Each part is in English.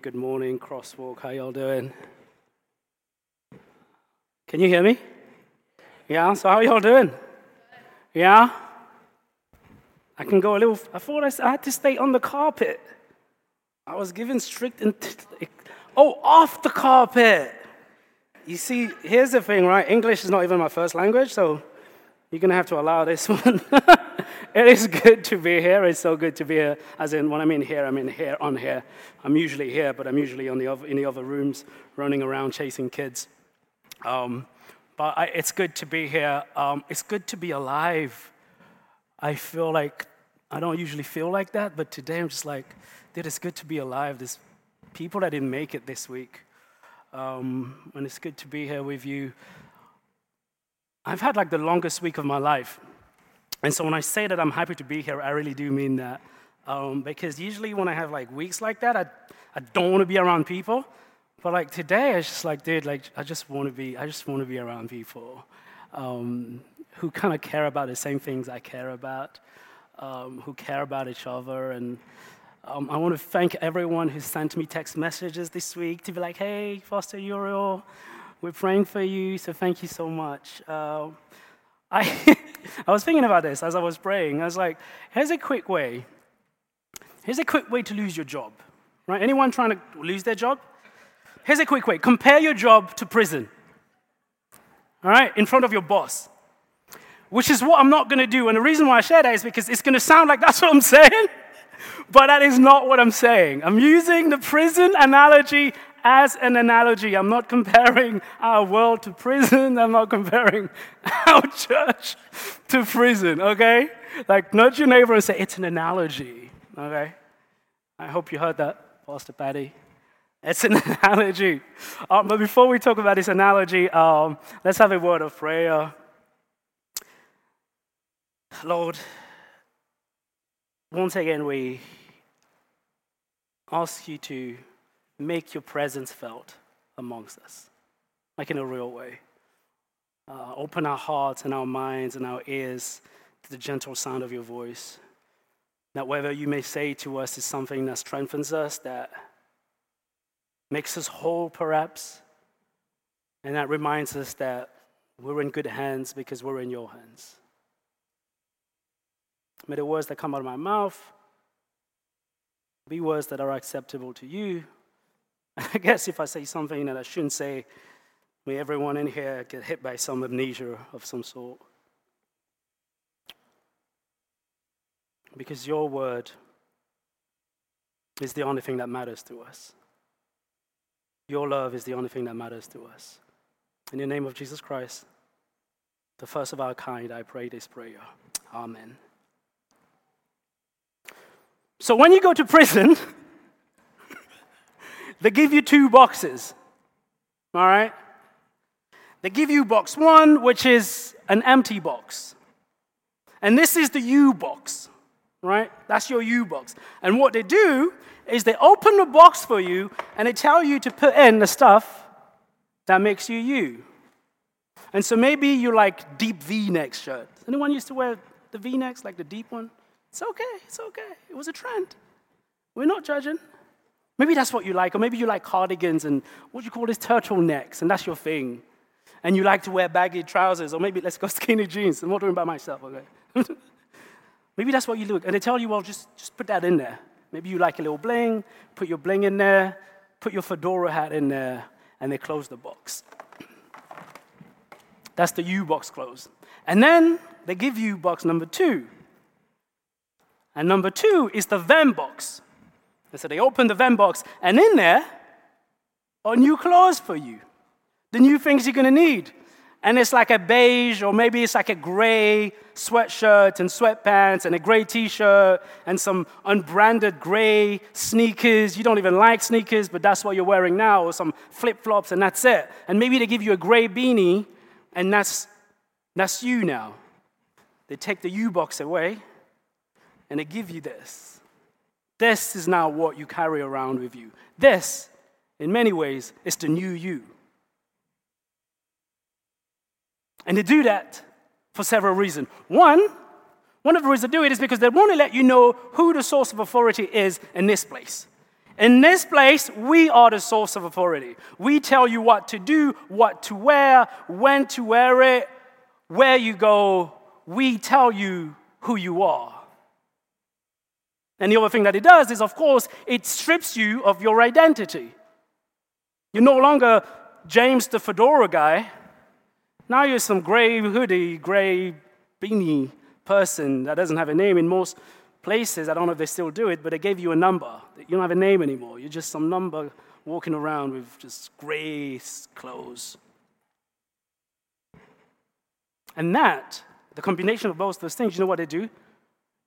Good morning, Crosswalk. How y'all doing? Can you hear me? Yeah, so how y'all doing? Yeah? I can go a little, I thought I, I had to stay on the carpet. I was given strict, and oh, off the carpet. You see, here's the thing, right? English is not even my first language, so you're going to have to allow this one. it is good to be here. It's so good to be here. As in, when I mean here, I mean here, on here. I'm usually here, but I'm usually the other, in the other rooms, running around chasing kids. Um, but I, it's good to be here. Um, it's good to be alive. I feel like I don't usually feel like that, but today I'm just like, dude, it's good to be alive. There's people that didn't make it this week. Um, and it's good to be here with you. I've had like the longest week of my life. And so when I say that I'm happy to be here, I really do mean that. Um, because usually when I have like weeks like that, I, I don't want to be around people. But like today, it's just like, dude, like I just want to be, I just want to be around people um, who kind of care about the same things I care about, um, who care about each other. And um, I want to thank everyone who sent me text messages this week to be like, hey, Pastor Uriel, we're praying for you, so thank you so much. Uh, I, I was thinking about this as I was praying. I was like, here's a quick way. Here's a quick way to lose your job. Right? Anyone trying to lose their job? Here's a quick way. Compare your job to prison. All right? In front of your boss. Which is what I'm not going to do. And the reason why I share that is because it's going to sound like that's what I'm saying. But that is not what I'm saying. I'm using the prison analogy as an analogy. I'm not comparing our world to prison. I'm not comparing our church to prison, okay? Like, nudge your neighbor and say, it's an analogy, okay? I hope you heard that, Pastor Patty. It's an analogy. Um, but before we talk about this analogy, um, let's have a word of prayer. Lord, once again, we ask you to make your presence felt amongst us, like in a real way. Uh, open our hearts and our minds and our ears to the gentle sound of your voice. That whatever you may say to us is something that strengthens us, that makes us whole, perhaps, and that reminds us that we're in good hands because we're in your hands. May the words that come out of my mouth be words that are acceptable to you I guess if I say something that I shouldn't say, may everyone in here get hit by some amnesia of some sort. Because your word is the only thing that matters to us. Your love is the only thing that matters to us. In the name of Jesus Christ, the first of our kind, I pray this prayer. Amen. So when you go to prison, They give you two boxes. All right? They give you box one, which is an empty box. And this is the U box, right? That's your U box. And what they do is they open the box for you and they tell you to put in the stuff that makes you you. And so maybe you like deep V neck shirts. Anyone used to wear the V necks, like the deep one? It's okay, it's okay. It was a trend. We're not judging. Maybe that's what you like, or maybe you like cardigans and what do you call this turtlenecks, and that's your thing. And you like to wear baggy trousers, or maybe let's go skinny jeans. I'm not talking about myself, okay? maybe that's what you look. And they tell you, well, just, just put that in there. Maybe you like a little bling, put your bling in there, put your fedora hat in there, and they close the box. That's the U box closed. And then they give you box number two. And number two is the them box. And so they open the van box, and in there are new clothes for you, the new things you're gonna need. And it's like a beige, or maybe it's like a gray sweatshirt and sweatpants and a gray t shirt and some unbranded gray sneakers. You don't even like sneakers, but that's what you're wearing now, or some flip flops, and that's it. And maybe they give you a gray beanie, and that's, that's you now. They take the U box away, and they give you this. This is now what you carry around with you. This, in many ways, is the new you. And they do that for several reasons. One, one of the reasons they do it is because they want to let you know who the source of authority is in this place. In this place, we are the source of authority. We tell you what to do, what to wear, when to wear it, where you go. We tell you who you are. And the other thing that it does is, of course, it strips you of your identity. You're no longer James the fedora guy. Now you're some gray hoodie, gray beanie person that doesn't have a name in most places. I don't know if they still do it, but they gave you a number. You don't have a name anymore. You're just some number walking around with just gray clothes. And that, the combination of both those things, you know what they do?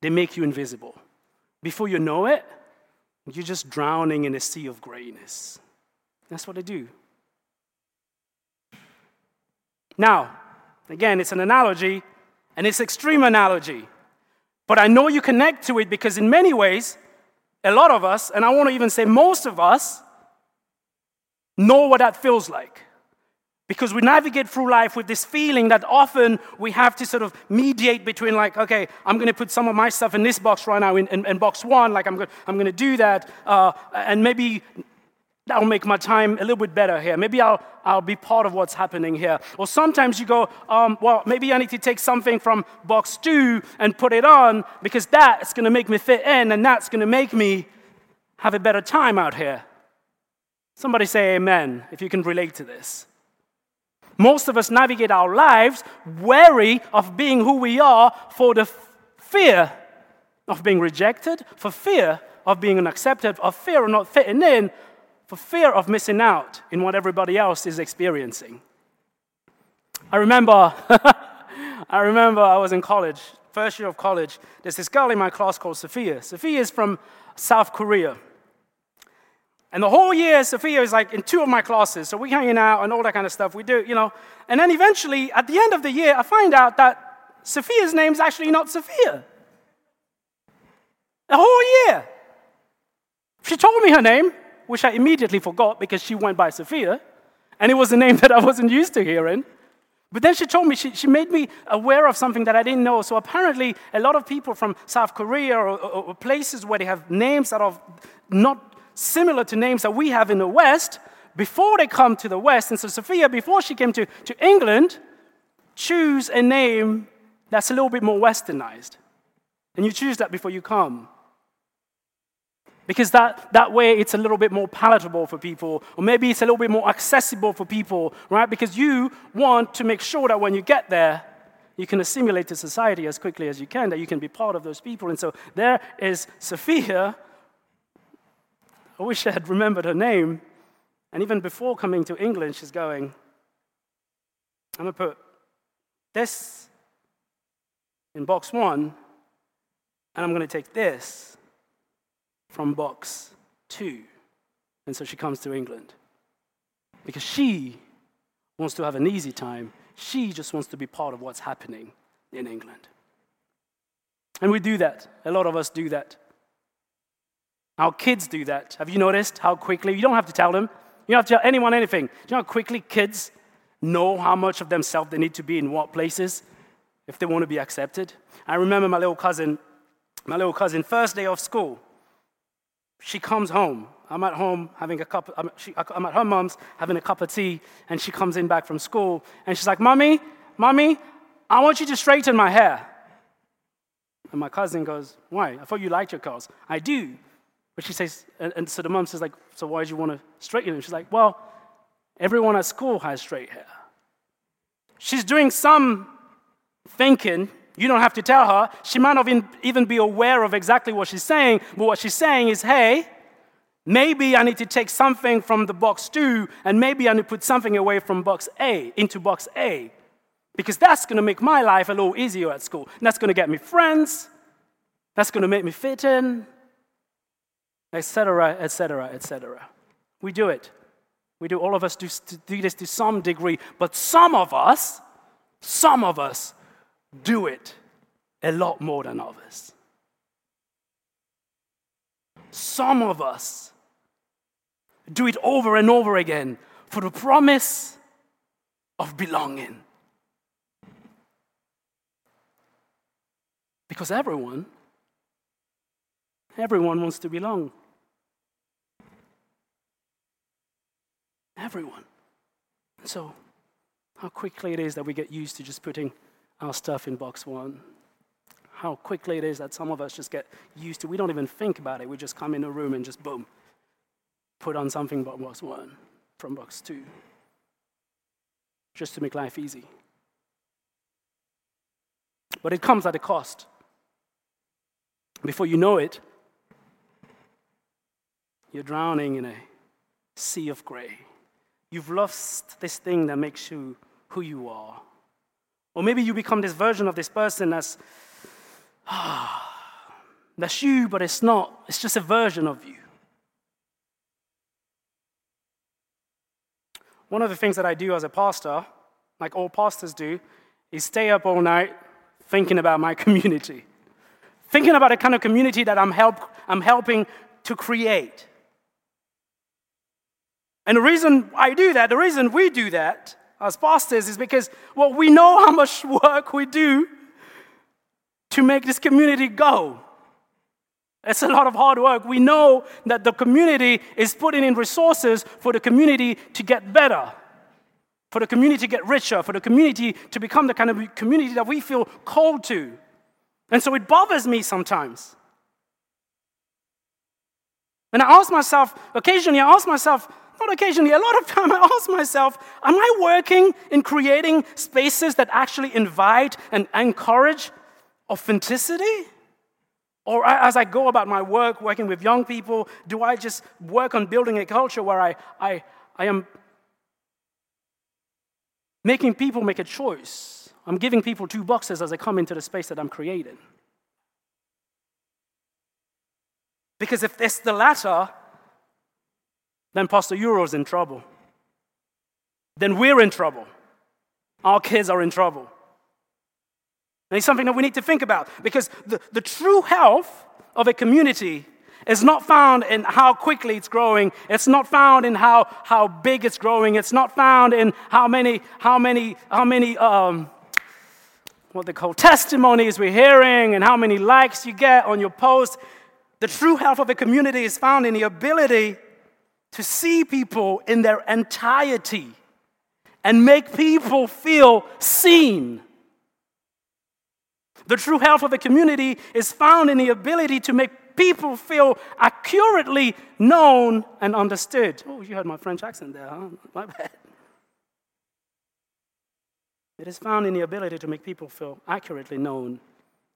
They make you invisible. Before you know it, you're just drowning in a sea of grayness. That's what they do. Now, again, it's an analogy, and it's extreme analogy. But I know you connect to it because in many ways, a lot of us, and I want to even say most of us, know what that feels like. Because we navigate through life with this feeling that often we have to sort of mediate between, like, okay, I'm going to put some of my stuff in this box right now, in, in, in box one, like, I'm going I'm to do that. Uh, and maybe that'll make my time a little bit better here. Maybe I'll, I'll be part of what's happening here. Or sometimes you go, um, well, maybe I need to take something from box two and put it on because that's going to make me fit in and that's going to make me have a better time out here. Somebody say amen if you can relate to this. Most of us navigate our lives wary of being who we are for the fear of being rejected, for fear of being unaccepted, for fear of not fitting in, for fear of missing out in what everybody else is experiencing. I remember, I remember I was in college, first year of college. There's this girl in my class called Sophia. Sophia is from South Korea. And the whole year, Sophia is like in two of my classes. So we're hanging out and all that kind of stuff. We do, you know. And then eventually, at the end of the year, I find out that Sophia's name is actually not Sophia. The whole year. She told me her name, which I immediately forgot because she went by Sophia. And it was a name that I wasn't used to hearing. But then she told me, she, she made me aware of something that I didn't know. So apparently, a lot of people from South Korea or, or, or places where they have names that are not similar to names that we have in the West, before they come to the West, and so Sophia, before she came to, to England, choose a name that's a little bit more westernized. And you choose that before you come. Because that, that way it's a little bit more palatable for people, or maybe it's a little bit more accessible for people, right? Because you want to make sure that when you get there, you can assimilate to society as quickly as you can, that you can be part of those people. And so there is Sophia I wish I had remembered her name. And even before coming to England, she's going, I'm going to put this in box one, and I'm going to take this from box two. And so she comes to England because she wants to have an easy time. She just wants to be part of what's happening in England. And we do that. A lot of us do that. Our kids do that. Have you noticed how quickly? You don't have to tell them. You don't have to tell anyone anything. Do you know how quickly kids know how much of themselves they need to be in what places if they want to be accepted? I remember my little cousin, my little cousin, first day of school. She comes home. I'm at home having a cup. I'm, she, I'm at her mom's having a cup of tea, and she comes in back from school, and she's like, "Mommy, mommy, I want you to straighten my hair." And my cousin goes, "Why? I thought you liked your curls." I do. But she says, and, and so the mom says, like, so why do you want to straighten them? She's like, well, everyone at school has straight hair. She's doing some thinking. You don't have to tell her. She might not even be aware of exactly what she's saying, but what she's saying is, hey, maybe I need to take something from the box two, and maybe I need to put something away from box A into box A. Because that's going to make my life a little easier at school. And that's going to get me friends. That's going to make me fit in etc., etc., etc. We do it. We do, all of us do, do this to some degree, but some of us, some of us do it a lot more than others. Some of us do it over and over again for the promise of belonging. Because everyone, everyone wants to belong. Everyone. And so, how quickly it is that we get used to just putting our stuff in box one. How quickly it is that some of us just get used to, we don't even think about it. We just come in a room and just boom, put on something from box one from box two, just to make life easy. But it comes at a cost. Before you know it, you're drowning in a sea of gray. You've lost this thing that makes you who you are. Or maybe you become this version of this person that's, ah, that's you, but it's not. It's just a version of you. One of the things that I do as a pastor, like all pastors do, is stay up all night thinking about my community, thinking about the kind of community that I'm, help, I'm helping to create. And the reason I do that, the reason we do that as pastors is because, well, we know how much work we do to make this community go. It's a lot of hard work. We know that the community is putting in resources for the community to get better, for the community to get richer, for the community to become the kind of community that we feel called to. And so it bothers me sometimes. And I ask myself, occasionally, I ask myself, not occasionally, a lot of time I ask myself, am I working in creating spaces that actually invite and encourage authenticity? Or as I go about my work, working with young people, do I just work on building a culture where I, I, I am making people make a choice? I'm giving people two boxes as they come into the space that I'm creating. Because if it's the latter, then Pastor Uriel's in trouble. Then we're in trouble. Our kids are in trouble. And it's something that we need to think about because the, the true health of a community is not found in how quickly it's growing. It's not found in how, how big it's growing. It's not found in how many, how many, how many, um, what they call testimonies we're hearing and how many likes you get on your post. The true health of a community is found in the ability to see people in their entirety and make people feel seen. The true health of a community is found in the ability to make people feel accurately known and understood. Oh, you heard my French accent there, huh? My bad. It is found in the ability to make people feel accurately known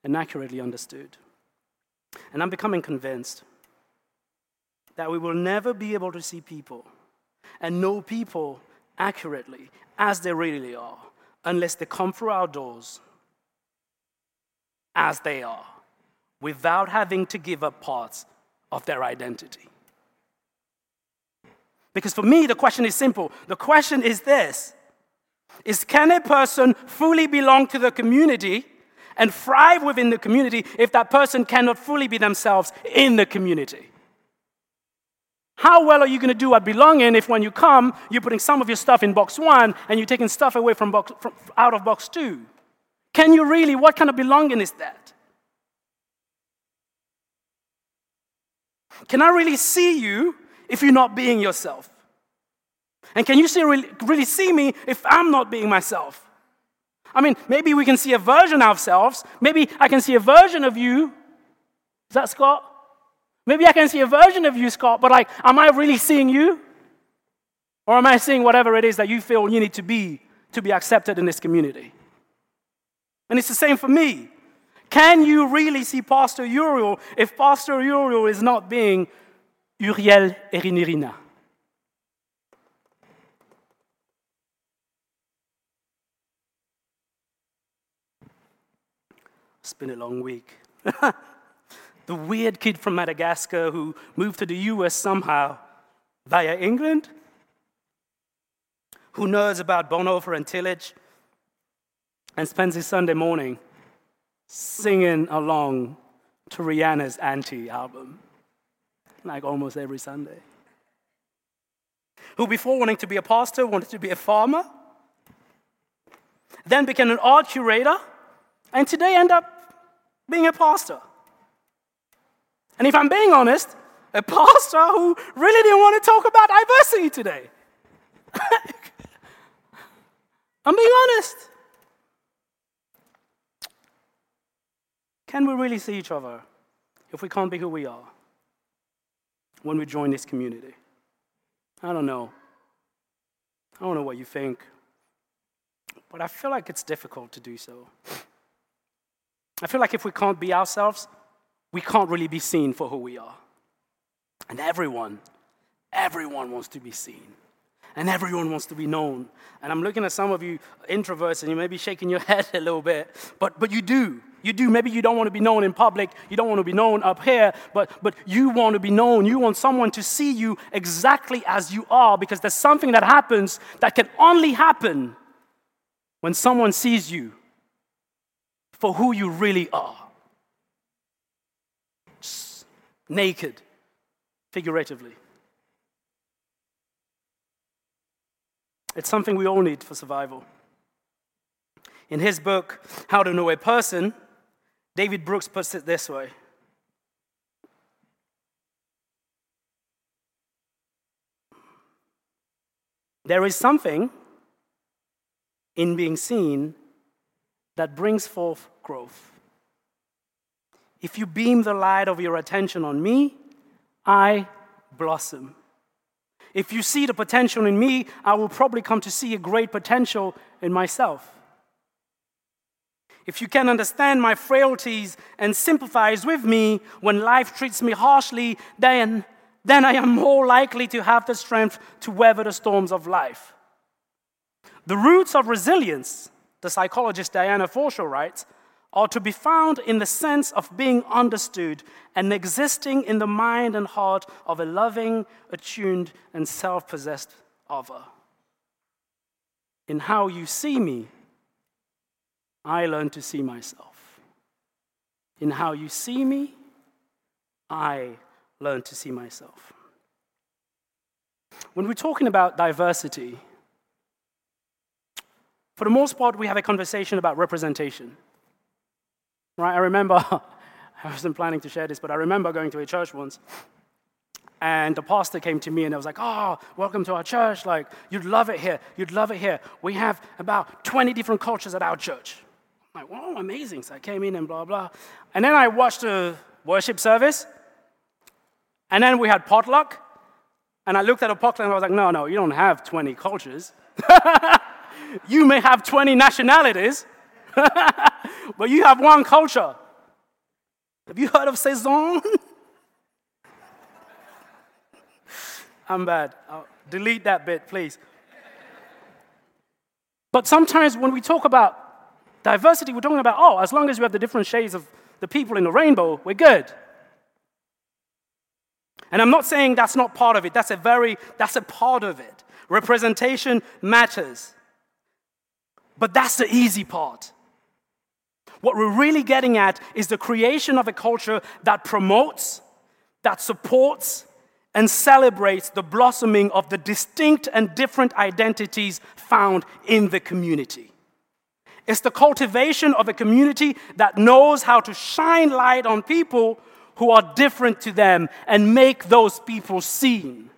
and accurately understood. And I'm becoming convinced that we will never be able to see people and know people accurately as they really are unless they come through our doors as they are without having to give up parts of their identity. Because for me, the question is simple. The question is this is can a person fully belong to the community and thrive within the community if that person cannot fully be themselves in the community? How well are you going to do at belonging if when you come, you're putting some of your stuff in box one and you're taking stuff away from, box, from out of box two? Can you really? What kind of belonging is that? Can I really see you if you're not being yourself? And can you see, really, really see me if I'm not being myself? I mean, maybe we can see a version of ourselves. Maybe I can see a version of you. Is that Scott? Maybe I can see a version of you, Scott, but like, am I really seeing you? Or am I seeing whatever it is that you feel you need to be to be accepted in this community? And it's the same for me. Can you really see Pastor Uriel if Pastor Uriel is not being Uriel Erinirina? It's been a long week. the weird kid from Madagascar who moved to the US somehow via England, who knows about Bonhoeffer and Tillich, and spends his Sunday morning singing along to Rihanna's Anti album, like almost every Sunday. Who, before wanting to be a pastor, wanted to be a farmer, then became an art curator, and today end up being a pastor. And if I'm being honest, a pastor who really didn't want to talk about diversity today. I'm being honest. Can we really see each other if we can't be who we are when we join this community? I don't know. I don't know what you think, but I feel like it's difficult to do so. I feel like if we can't be ourselves, we can't really be seen for who we are. And everyone, everyone wants to be seen. And everyone wants to be known. And I'm looking at some of you introverts, and you may be shaking your head a little bit, but, but you do. You do. Maybe you don't want to be known in public. You don't want to be known up here, but, but you want to be known. You want someone to see you exactly as you are because there's something that happens that can only happen when someone sees you for who you really are. Naked, figuratively. It's something we all need for survival. In his book, How to Know a Person, David Brooks puts it this way There is something in being seen that brings forth growth. If you beam the light of your attention on me, I blossom. If you see the potential in me, I will probably come to see a great potential in myself. If you can understand my frailties and sympathize with me when life treats me harshly, then, then I am more likely to have the strength to weather the storms of life. The roots of resilience, the psychologist Diana Fosha writes, are to be found in the sense of being understood and existing in the mind and heart of a loving, attuned, and self possessed other. In how you see me, I learn to see myself. In how you see me, I learn to see myself. When we're talking about diversity, for the most part, we have a conversation about representation. Right? I remember, I wasn't planning to share this, but I remember going to a church once. And the pastor came to me and I was like, Oh, welcome to our church. Like, you'd love it here. You'd love it here. We have about 20 different cultures at our church. I'm like, wow, amazing. So I came in and blah, blah. And then I watched the worship service. And then we had potluck. And I looked at the potluck and I was like, No, no, you don't have 20 cultures. you may have 20 nationalities. but you have one culture. Have you heard of Saison? I'm bad. I'll delete that bit, please. But sometimes when we talk about diversity, we're talking about, oh, as long as we have the different shades of the people in the rainbow, we're good. And I'm not saying that's not part of it. That's a very, that's a part of it. Representation matters. But that's the easy part. What we're really getting at is the creation of a culture that promotes, that supports, and celebrates the blossoming of the distinct and different identities found in the community. It's the cultivation of a community that knows how to shine light on people who are different to them and make those people seen.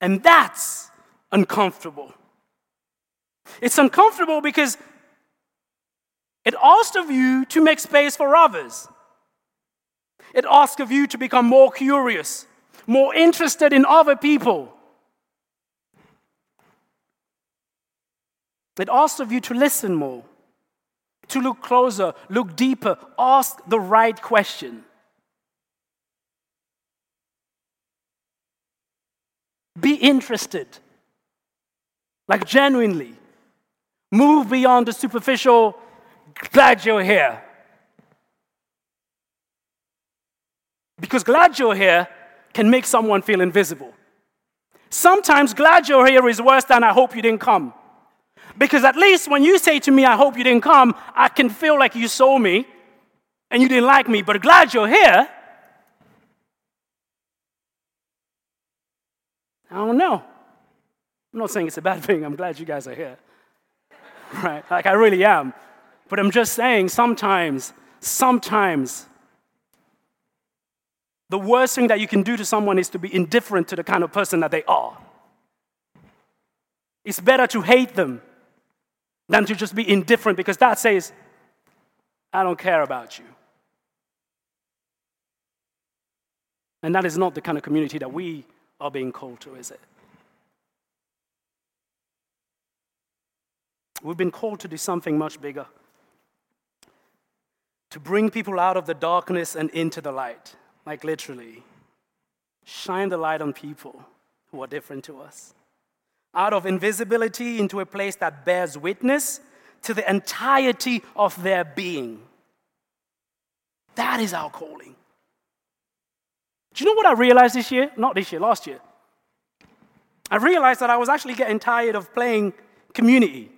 And that's uncomfortable. It's uncomfortable because it asks of you to make space for others. It asks of you to become more curious, more interested in other people. It asks of you to listen more, to look closer, look deeper, ask the right question. Be interested, like genuinely. Move beyond the superficial glad you're here. Because glad you're here can make someone feel invisible. Sometimes glad you're here is worse than I hope you didn't come. Because at least when you say to me, I hope you didn't come, I can feel like you saw me and you didn't like me. But glad you're here, I don't know. I'm not saying it's a bad thing. I'm glad you guys are here. Right? Like I really am. But I'm just saying, sometimes, sometimes, the worst thing that you can do to someone is to be indifferent to the kind of person that they are. It's better to hate them than to just be indifferent because that says, I don't care about you. And that is not the kind of community that we are being called to, is it? We've been called to do something much bigger to bring people out of the darkness and into the light, like literally. Shine the light on people who are different to us. Out of invisibility into a place that bears witness to the entirety of their being. That is our calling. Do you know what I realized this year? Not this year, last year. I realized that I was actually getting tired of playing community,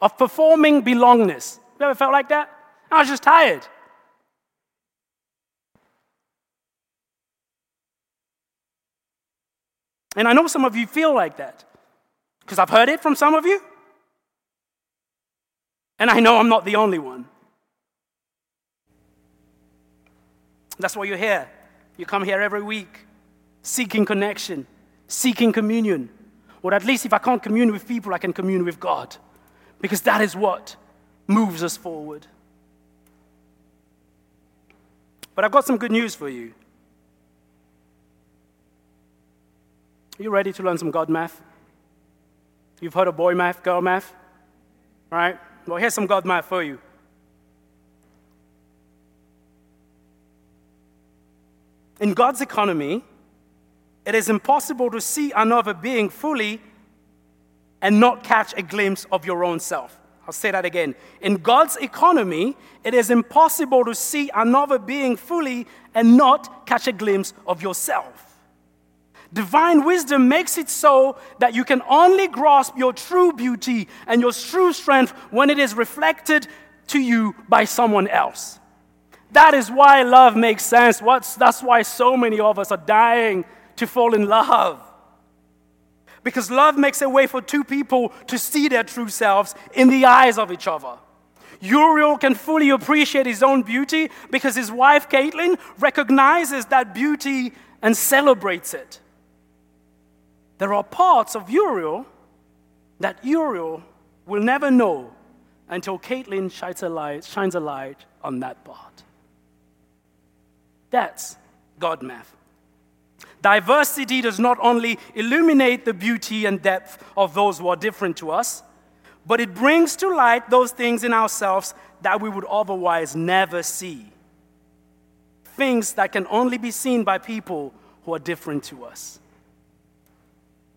of performing belongness. You ever felt like that? I was just tired. And I know some of you feel like that because I've heard it from some of you. And I know I'm not the only one. That's why you're here. You come here every week seeking connection, seeking communion. Or at least if I can't commune with people, I can commune with God. Because that is what moves us forward. But I've got some good news for you. Are you ready to learn some God math? You've heard of boy math, girl math? Right? Well, here's some God math for you. In God's economy, it is impossible to see another being fully and not catch a glimpse of your own self. I'll say that again. In God's economy, it is impossible to see another being fully and not catch a glimpse of yourself. Divine wisdom makes it so that you can only grasp your true beauty and your true strength when it is reflected to you by someone else. That is why love makes sense. What's, that's why so many of us are dying to fall in love. Because love makes a way for two people to see their true selves in the eyes of each other. Uriel can fully appreciate his own beauty because his wife, Caitlin, recognizes that beauty and celebrates it. There are parts of Uriel that Uriel will never know until Caitlin shines a light, shines a light on that part. That's God math. Diversity does not only illuminate the beauty and depth of those who are different to us, but it brings to light those things in ourselves that we would otherwise never see. Things that can only be seen by people who are different to us.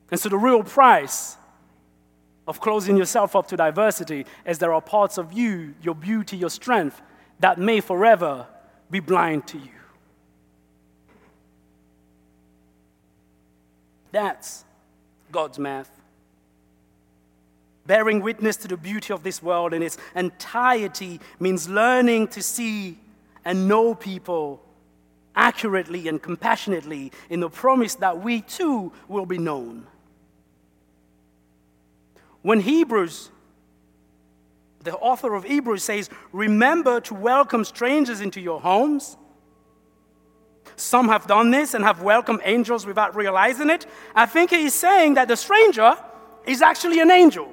And so, the real price of closing yourself up to diversity is there are parts of you, your beauty, your strength, that may forever be blind to you. That's God's math. Bearing witness to the beauty of this world in its entirety means learning to see and know people accurately and compassionately in the promise that we too will be known. When Hebrews, the author of Hebrews says, Remember to welcome strangers into your homes some have done this and have welcomed angels without realizing it. I think he's saying that the stranger is actually an angel.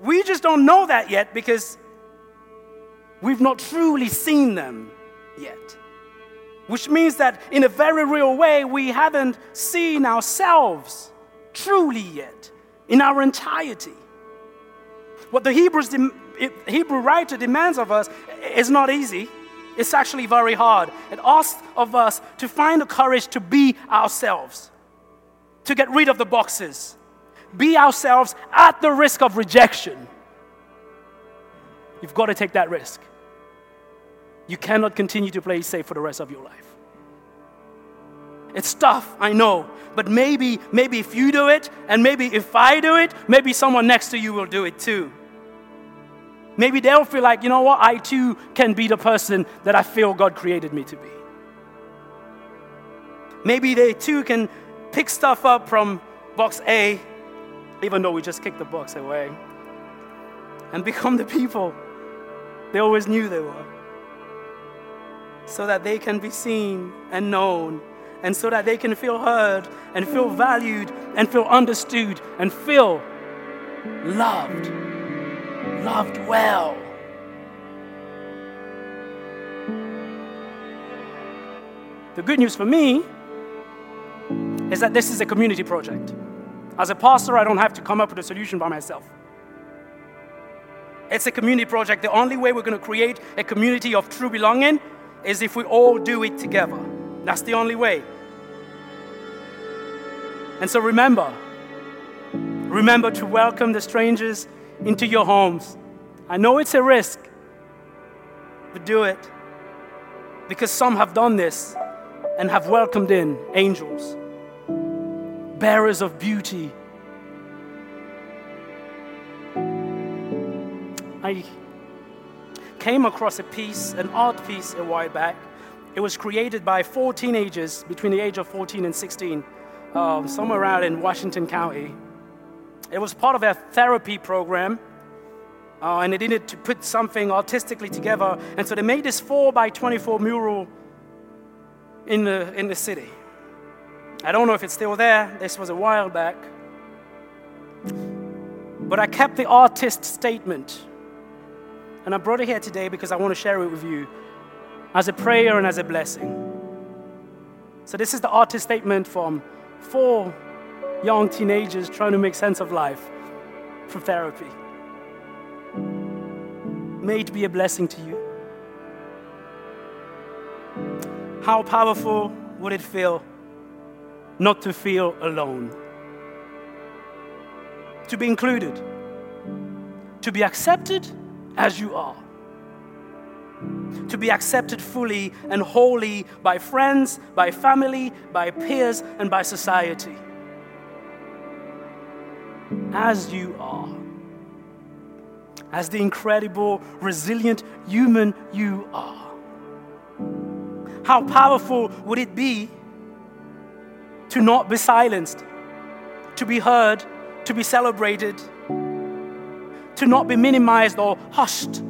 We just don't know that yet because we've not truly seen them yet. Which means that in a very real way, we haven't seen ourselves truly yet in our entirety. What the Hebrews, Hebrew writer demands of us is not easy. It's actually very hard. It asks of us to find the courage to be ourselves, to get rid of the boxes, be ourselves at the risk of rejection. You've got to take that risk. You cannot continue to play safe for the rest of your life. It's tough, I know, but maybe, maybe if you do it, and maybe if I do it, maybe someone next to you will do it too. Maybe they'll feel like, you know what, I too can be the person that I feel God created me to be. Maybe they too can pick stuff up from box A, even though we just kicked the box away, and become the people they always knew they were, so that they can be seen and known and so that they can feel heard and feel valued and feel understood and feel loved, loved well. The good news for me is that this is a community project. As a pastor, I don't have to come up with a solution by myself. It's a community project. The only way we're going to create a community of true belonging is if we all do it together. That's the only way. And so remember, remember to welcome the strangers into your homes. I know it's a risk, but do it. Because some have done this and have welcomed in angels, bearers of beauty. I came across a piece, an art piece, a while back. It was created by four teenagers between the age of 14 and 16, um, somewhere around in Washington County. It was part of their therapy program, uh, and they needed to put something artistically together. And so they made this 4 by 24 mural in the, in the city. I don't know if it's still there, this was a while back. But I kept the artist's statement and I brought it here today because I want to share it with you as a prayer and as a blessing. So, this is the artist statement from four young teenagers trying to make sense of life for therapy. May it be a blessing to you. How powerful would it feel not to feel alone? To be included, to be accepted as you are. To be accepted fully and wholly by friends, by family, by peers, and by society. As you are. As the incredible, resilient human you are. How powerful would it be to not be silenced, to be heard, to be celebrated? to not be minimized or hushed.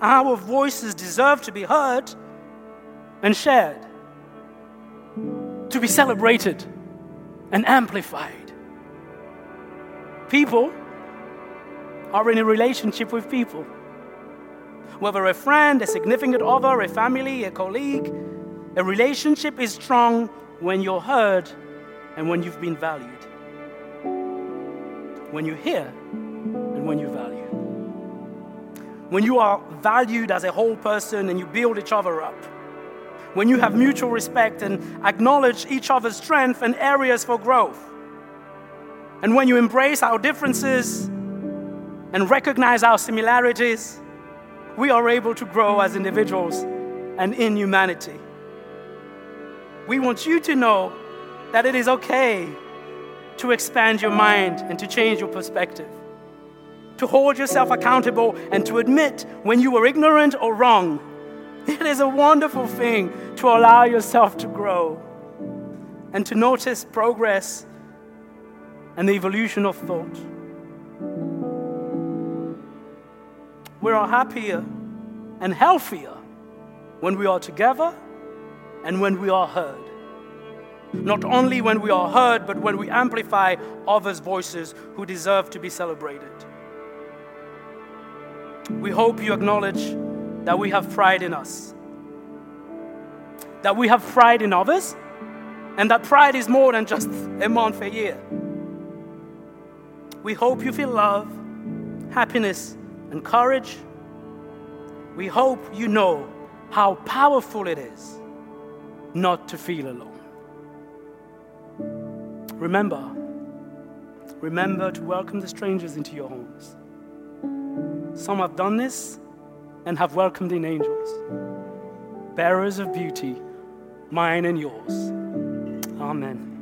Our voices deserve to be heard and shared, to be celebrated and amplified. People are in a relationship with people. Whether a friend, a significant other, a family, a colleague, a relationship is strong when you're heard and when you've been valued when you hear and when you value. When you are valued as a whole person and you build each other up. When you have mutual respect and acknowledge each other's strength and areas for growth. And when you embrace our differences and recognize our similarities, we are able to grow as individuals and in humanity. We want you to know that it is okay to expand your mind and to change your perspective, to hold yourself accountable and to admit when you were ignorant or wrong. It is a wonderful thing to allow yourself to grow and to notice progress and the evolution of thought. We are happier and healthier when we are together and when we are heard not only when we are heard, but when we amplify others' voices who deserve to be celebrated. We hope you acknowledge that we have pride in us, that we have pride in others, and that pride is more than just a month, a year. We hope you feel love, happiness, and courage. We hope you know how powerful it is not to feel alone. Remember, remember to welcome the strangers into your homes. Some have done this and have welcomed in angels, bearers of beauty, mine and yours. Amen.